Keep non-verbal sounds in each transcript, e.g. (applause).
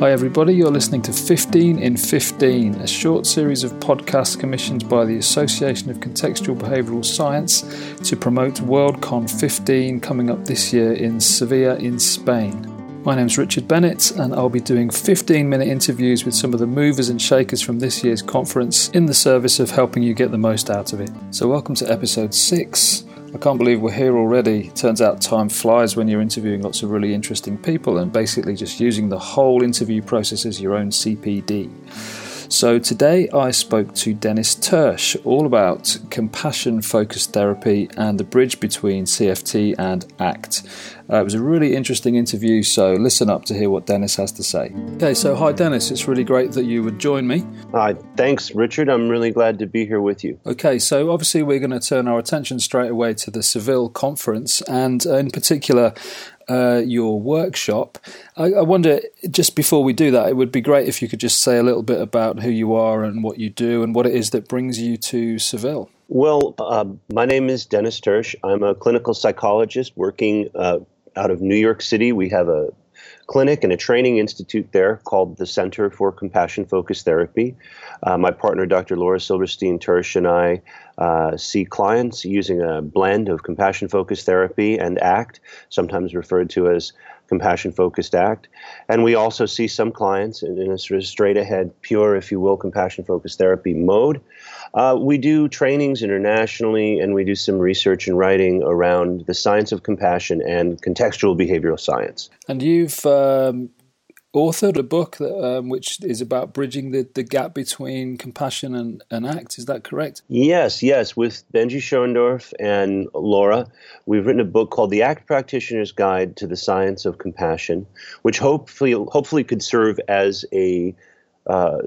Hi, everybody. You're listening to 15 in 15, a short series of podcasts commissioned by the Association of Contextual Behavioural Science to promote WorldCon 15 coming up this year in Sevilla, in Spain. My name's Richard Bennett, and I'll be doing 15 minute interviews with some of the movers and shakers from this year's conference in the service of helping you get the most out of it. So, welcome to episode 6. I can't believe we're here already. Turns out time flies when you're interviewing lots of really interesting people and basically just using the whole interview process as your own CPD. So today I spoke to Dennis Tirch all about compassion focused therapy and the bridge between CFT and ACT. Uh, it was a really interesting interview, so listen up to hear what Dennis has to say. Okay, so hi Dennis, it's really great that you would join me. Uh, thanks, Richard. I'm really glad to be here with you. Okay, so obviously we're going to turn our attention straight away to the Seville conference, and uh, in particular, uh, your workshop. I, I, wonder, just before we do that, it would be great if you could just say a little bit about who you are and what you do and what it is that brings you to Seville. Well, uh, my name is Dennis Tirch. I'm a clinical psychologist working uh, out of New York City. We have a clinic and a training institute there called the Center for Compassion Focused Therapy. Uh, my partner, Dr. Laura Silberstein Tirch, and I uh, see clients using a blend of compassion focused therapy and ACT, sometimes referred to as compassion focused ACT. And we also see some clients in, in a sort of straight ahead, pure, if you will, compassion focused therapy mode. Uh, we do trainings internationally and we do some research and writing around the science of compassion and contextual behavioral science. And you've um, authored a book that, um, which is about bridging the, the gap between compassion and, and ACT. Is that correct? Yes, yes. With Benji Schoendorff and Laura, we've written a book called The ACT Practitioner's Guide to the Science of Compassion, which hopefully hopefully could serve as a uh,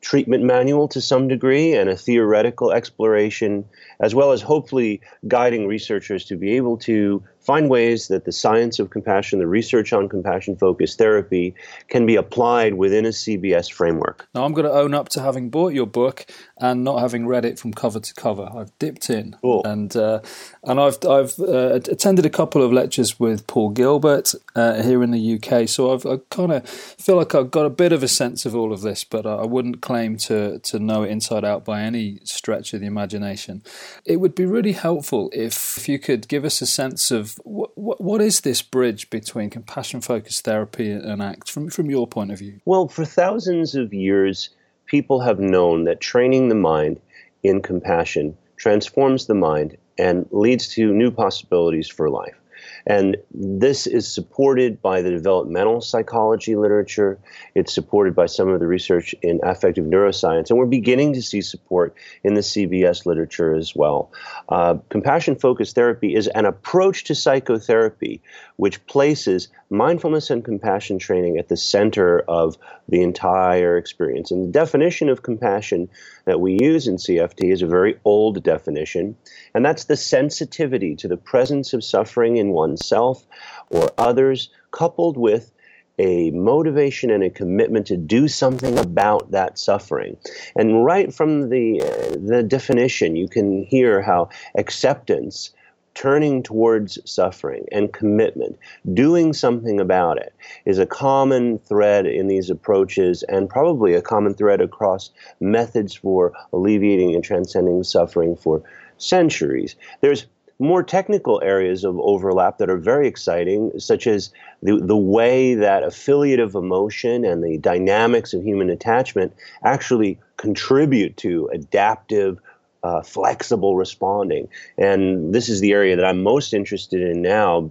treatment manual to some degree and a theoretical exploration, as well as hopefully guiding researchers to be able to find ways that the science of compassion, the research on compassion focused therapy, can be applied within a CBS framework. Now, I'm going to own up to having bought your book and not having read it from cover to cover. I've dipped in, cool. and uh, and I've I've uh, attended a couple of lectures with Paul Gilbert uh, here in the UK, so I've I kind of feel like I've got a bit of a sense of all of this, but I wouldn't claim to to know it inside out by any stretch of the imagination. It would be really helpful if, if you could give us a sense of what, what, is this bridge between compassion focused therapy and ACT from, from your point of view? Well, for thousands of years, people have known that training the mind in compassion transforms the mind and leads to new possibilities for life. And this is supported by the developmental psychology literature. It's supported by some of the research in affective neuroscience. And we're beginning to see support in the CBS literature as well. Uh, compassion focused therapy is an approach to psychotherapy which places mindfulness and compassion training at the center of the entire experience. And the definition of compassion that we use in CFT is a very old definition, and that's the sensitivity to the presence of suffering in oneself or others, coupled with a motivation and a commitment to do something about that suffering. And right from the uh, the definition, you can hear how acceptance turning towards suffering and commitment, doing something about it, is a common thread in these approaches and probably a common thread across methods for alleviating and transcending suffering for centuries. There's more technical areas of overlap that are very exciting, such as the, the way that affiliative emotion and the dynamics of human attachment actually contribute to adaptive uh, flexible responding. And this is the area that I'm most interested in now.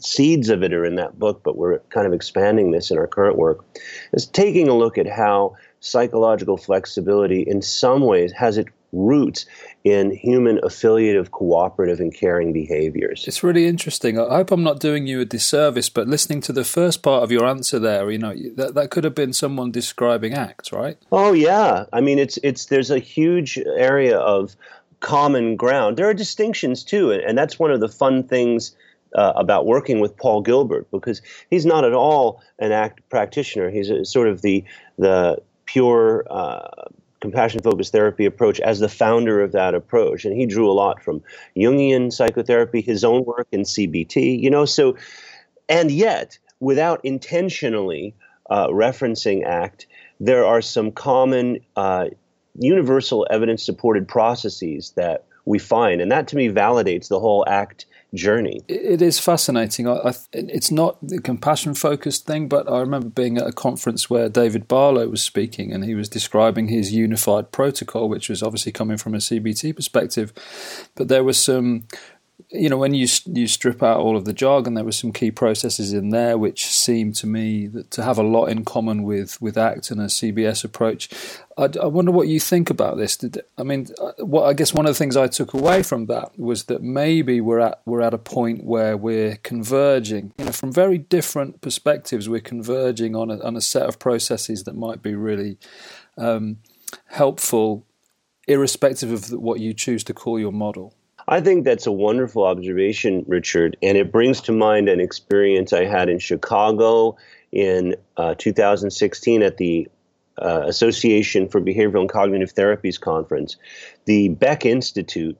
Seeds of it are in that book, but we're kind of expanding this in our current work. Is taking a look at how psychological flexibility, in some ways, has it roots in human affiliative, cooperative, and caring behaviors. It's really interesting. I hope I'm not doing you a disservice, but listening to the first part of your answer there, you know, that, that could have been someone describing ACT, right? Oh yeah. I mean, it's it's there's a huge area of common ground. There are distinctions too, and that's one of the fun things. Uh, about working with Paul Gilbert because he's not at all an ACT practitioner. He's a, sort of the the pure uh, compassion focused therapy approach as the founder of that approach. And he drew a lot from Jungian psychotherapy, his own work in CBT, you know, so, and yet, without intentionally uh, referencing ACT, there are some common uh, universal evidence supported processes that we find. And that to me validates the whole ACT journey. It is fascinating. I, I, it's not the compassion focused thing, but I remember being at a conference where David Barlow was speaking and he was describing his unified protocol, which was obviously coming from a CBT perspective. But there was some you know, when you you strip out all of the jargon, there were some key processes in there which seem to me to have a lot in common with with ACT and a CBS approach. I, I wonder what you think about this. Did, I mean, uh, what I guess one of the things I took away from that was that maybe we're at we're at a point where we're converging, you know, from very different perspectives. We're converging on a, on a set of processes that might be really um, helpful, irrespective of what you choose to call your model. I think that's a wonderful observation, Richard, and it brings to mind an experience I had in Chicago in uh, 2016 at the uh, Association for Behavioral and Cognitive Therapies conference. The Beck Institute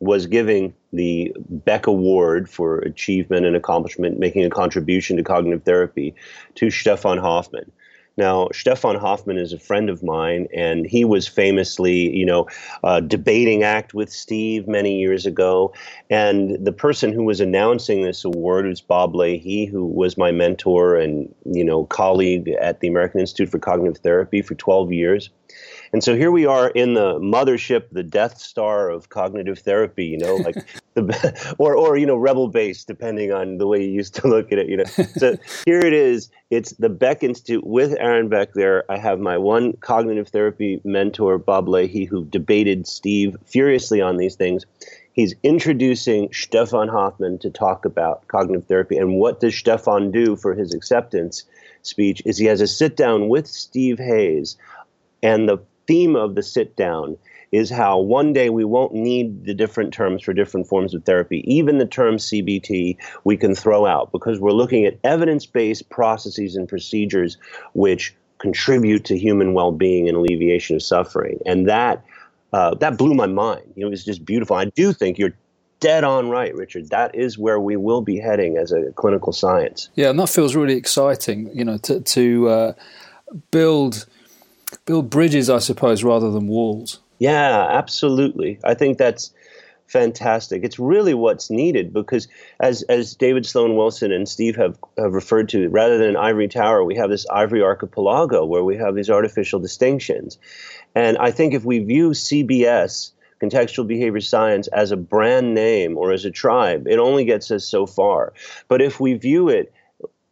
was giving the Beck Award for achievement and accomplishment, making a contribution to cognitive therapy, to Stefan Hofmann. Now, Stefan Hofmann is a friend of mine, and he was famously, you know, uh, debating act with Steve many years ago. And the person who was announcing this award was Bob Leahy, who was my mentor and, you know, colleague at the American Institute for Cognitive Therapy for 12 years. And so here we are in the mothership, the Death Star of cognitive therapy, you know, like (laughs) the, (laughs) or, or, you know, rebel base, depending on the way you used to look at it, you know. (laughs) So here it is. It's the Beck Institute with Aaron Beck there. I have my one cognitive therapy mentor, Bob Leahy, who debated Steve furiously on these things. He's introducing Stefan Hofmann to talk about cognitive therapy. And what does Stefan do for his acceptance speech is he has a sit down with Steve Hayes and the theme of the sit down is how one day we won't need the different terms for different forms of therapy. Even the term CBT we can throw out because we're looking at evidence based processes and procedures which contribute to human well being and alleviation of suffering. And that uh, that blew my mind. It was just beautiful. I do think you're dead on right, Richard. That is where we will be heading as a clinical science. Yeah, and that feels really exciting. You know, to to uh, build build bridges, I suppose, rather than walls. Yeah, absolutely. I think that's fantastic. It's really what's needed because, as as David Sloan Wilson and Steve have, have referred to, rather than an ivory tower, we have this ivory archipelago where we have these artificial distinctions. And I think if we view CBS, contextual behavior science, as a brand name or as a tribe, it only gets us so far. But if we view it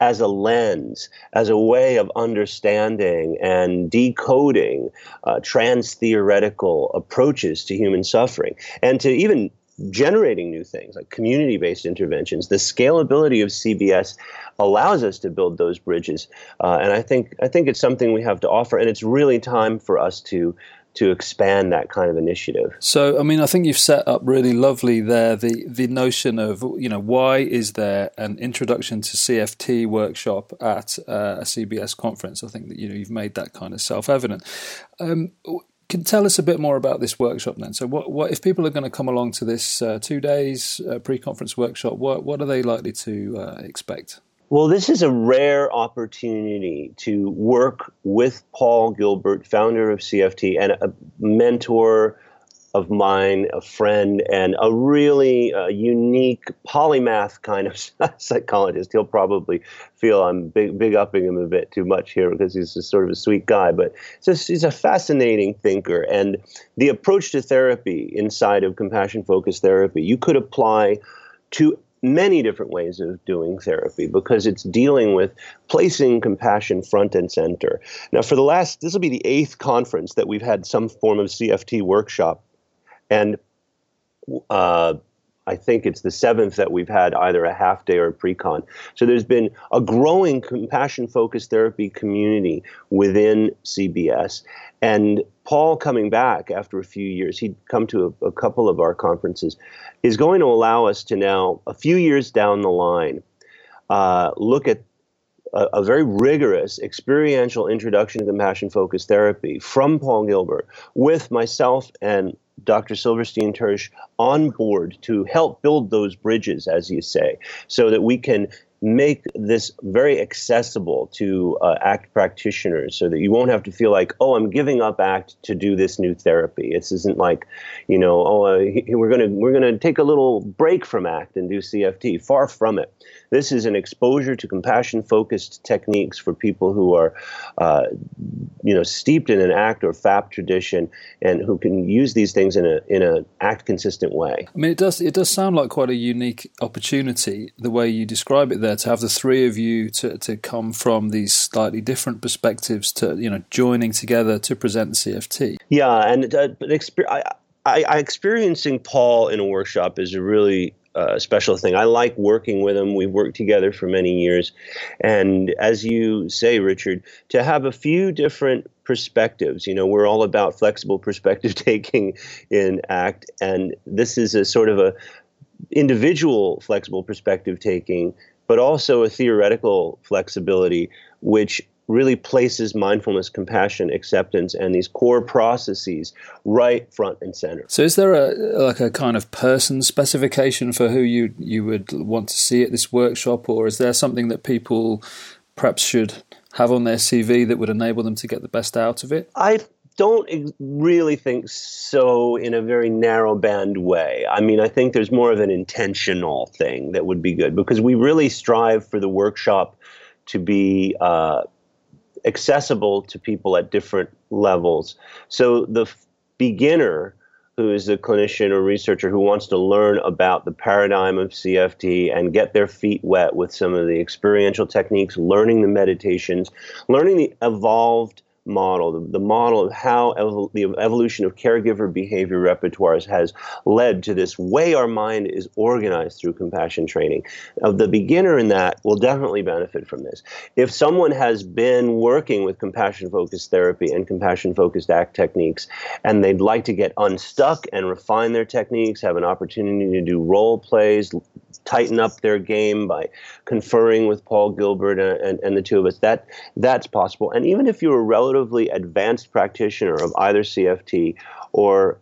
as a lens, as a way of understanding and decoding uh, trans theoretical approaches to human suffering and to even generating new things like community based interventions. The scalability of CBS allows us to build those bridges. Uh, and I think, I think it's something we have to offer. And it's really time for us to to expand that kind of initiative. So, I mean, I think you've set up really lovely there the the notion of you know why is there an introduction to CFT workshop at uh, a CBS conference? I think that you know you've made that kind of self evident. Um, can tell us a bit more about this workshop then. So, what, what if people are going to come along to this uh, two days uh, pre-conference workshop? What what are they likely to uh, expect? Well, this is a rare opportunity to work with Paul Gilbert, founder of CFT, and a mentor of mine, a friend, and a really uh, unique polymath kind of (laughs) psychologist. He'll probably feel I'm big, big upping him a bit too much here because he's a sort of a sweet guy, but just, he's a fascinating thinker. And the approach to therapy inside of compassion focused therapy, you could apply to many different ways of doing therapy because it's dealing with placing compassion front and center. Now, for the last, this will be the eighth conference that we've had some form of CFT workshop. And uh, I think it's the seventh that we've had either a half day or a pre-con. So there's been a growing compassion focused therapy community within CBS. And Paul coming back after a few years, he'd come to a, a couple of our conferences, is going to allow us to now, a few years down the line, uh, look at a, a, very rigorous experiential introduction to compassion focused therapy from Paul Gilbert with myself and Dr. Silberstein Tirch on board to help build those bridges, as you say, so that we can make this very accessible to uh, ACT practitioners so that you won't have to feel like, oh, I'm giving up ACT to do this new therapy. It isn't like, you know, oh, uh, we're going to we're going to take a little break from ACT and do CFT. Far from it. This is an exposure to compassion focused techniques for people who are, uh, you know, steeped in an ACT or FAP tradition and who can use these things in a in a ACT consistent way. I mean, it does it does sound like quite a unique opportunity the way you describe it there to have the three of you to, to come from these slightly different perspectives to you know joining together to present the CFT. Yeah, and uh, I, I, I, experiencing Paul in a workshop is a really uh, special thing. I like working with him. We've worked together for many years, and as you say, Richard, to have a few different perspectives. You know, we're all about flexible perspective (laughs) taking in ACT, and this is a sort of a individual flexible perspective taking, but also a theoretical flexibility, which really places mindfulness, compassion, acceptance, and these core processes right front and center. So, is there a like a kind of person specification for who you you would want to see at this workshop, or is there something that people perhaps should have on their CV that would enable them to get the best out of it? I don't really think so in a very narrow band way. I mean, I think there's more of an intentional thing that would be good because we really strive for the workshop to be uh, accessible to people at different levels. So the f- beginner who is a clinician or researcher who wants to learn about the paradigm of CFT and get their feet wet with some of the experiential techniques, learning the meditations, learning the evolved model, the, the model of how the evolution of caregiver behavior repertoires has led to this way our mind is organized through compassion training. Now, the beginner in that will definitely benefit from this. If someone has been working with compassion focused therapy and compassion focused ACT techniques, and they'd like to get unstuck and refine their techniques, have an opportunity to do role plays, tighten up their game by conferring with Paul Gilbert and, and, and, the two of us. That that's possible. And even if you're a relatively advanced practitioner of either CFT or,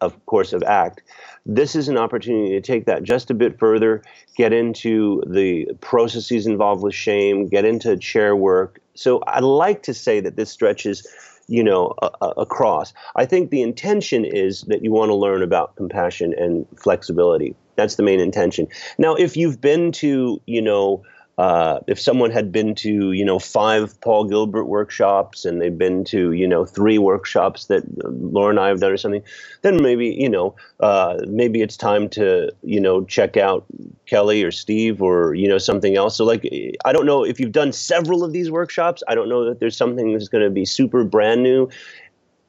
of course, of ACT, this is an opportunity to take that just a bit further, get into the processes involved with shame, get into chair work. So I'd like to say that this stretches you know, across. I think the intention is that you want to learn about compassion and flexibility. That's the main intention. Now, if you've been to, you know, uh, if someone had been to, you know, five Paul Gilbert workshops and they've been to, you know, three workshops that Laura and I have done or something, then maybe, you know, uh, maybe it's time to, you know, check out Kelly or Steve or, you know, something else. So, like, I don't know if you've done several of these workshops. I don't know that there's something that's going to be super brand new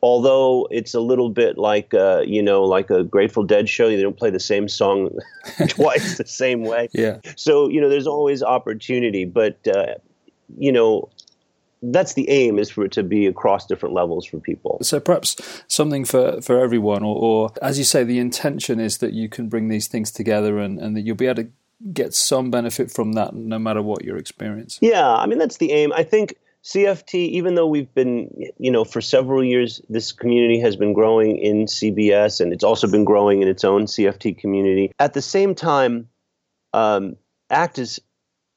although it's a little bit like uh, you know like a Grateful Dead show, they don't play the same song (laughs) twice the same way. (laughs) Yeah. So you know, there's always opportunity, but uh, you know. That's the aim is for it to be across different levels for people. So perhaps something for, for everyone, or, or as you say, the intention is that you can bring these things together and, and that you'll be able to get some benefit from that no matter what your experience. Yeah, I mean that's the aim. I think CFT, even though we've been, you know, for several years, this community has been growing in CBS and it's also been growing in its own CFT community. At the same time, um, ACT is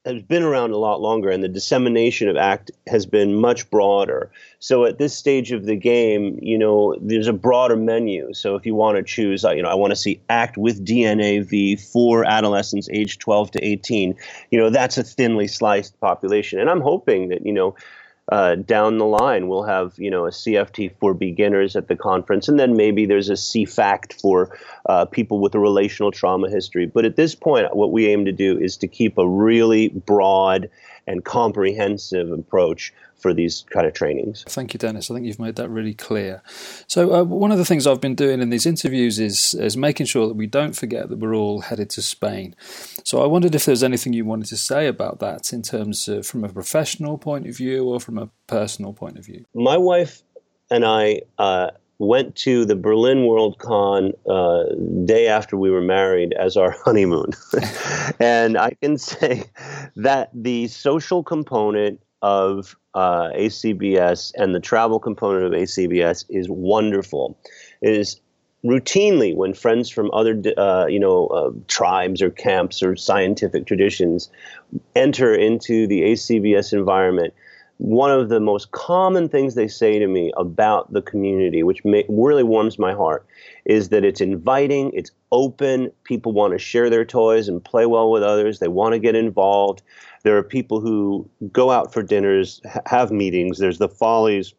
has been around a lot longer, and the dissemination of ACT has been much broader. So at this stage of the game, you know, there's a broader menu. So if you want to choose, you know, I want to see ACT with DNAV for adolescents aged 12 to 18, you know, that's a thinly sliced population. And I'm hoping that, you know, uh, down the line, we'll have you know a CFT for beginners at the conference, and then maybe there's a CFACT for uh, people with a relational trauma history. But at this point, what we aim to do is to keep a really broad and comprehensive approach for these kind of trainings. Thank you, Dennis. I think you've made that really clear. So, uh, one of the things I've been doing in these interviews is is making sure that we don't forget that we're all headed to Spain. So, I wondered if there's anything you wanted to say about that in terms of from a professional point of view or from a personal point of view. My wife and I. Uh, went to the Berlin World Con uh, day after we were married as our (laughs) honeymoon. (laughs) and I can say that the social component of uh, ACBS and the travel component of ACBS is wonderful. It is routinely when friends from other uh, you know uh, tribes or camps or scientific traditions enter into the ACBS environment one of the most common things they say to me about the community which may, really warms my heart is that it's inviting it's open people want to share their toys and play well with others they want to get involved there are people who go out for dinners have meetings there's the follies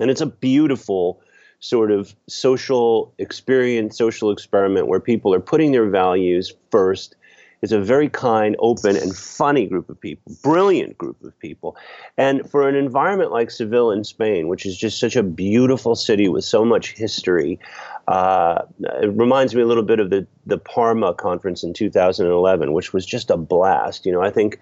and it's a beautiful sort of social experience, social experiment where people are putting their values first. It's a very kind, open, and funny group of people, brilliant group of people. And for an environment like Seville in Spain, which is just such a beautiful city with so much history, uh, it reminds me a little bit of the, the Parma conference in 2011, which was just a blast. You know, I think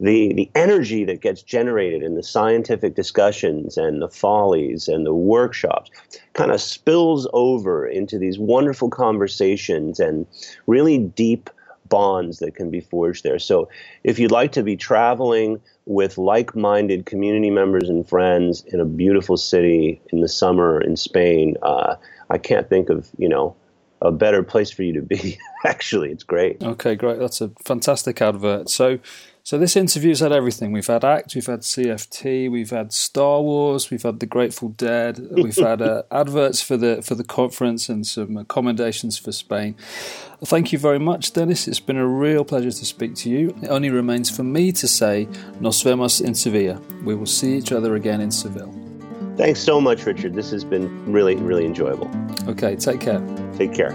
the the energy that gets generated in the scientific discussions and the follies and the workshops kind of spills over into these wonderful conversations and really deep bonds that can be forged there. So if you'd like to be traveling with like-minded community members and friends in a beautiful city in the summer in Spain, uh, I can't think of you know a better place for you to be. (laughs) Actually, it's great. Okay, great. That's a fantastic advert. So so this interview's had everything. We've had ACT, we've had CFT, we've had Star Wars, we've had the Grateful Dead, (laughs) we've had uh, adverts for the for the conference and some accommodations for Spain. Thank you very much, Dennis. It's been a real pleasure to speak to you. It only remains for me to say nos vemos in Sevilla. We will see each other again in Seville. Thanks so much, Richard. This has been really, really enjoyable. Okay, take care. Take care.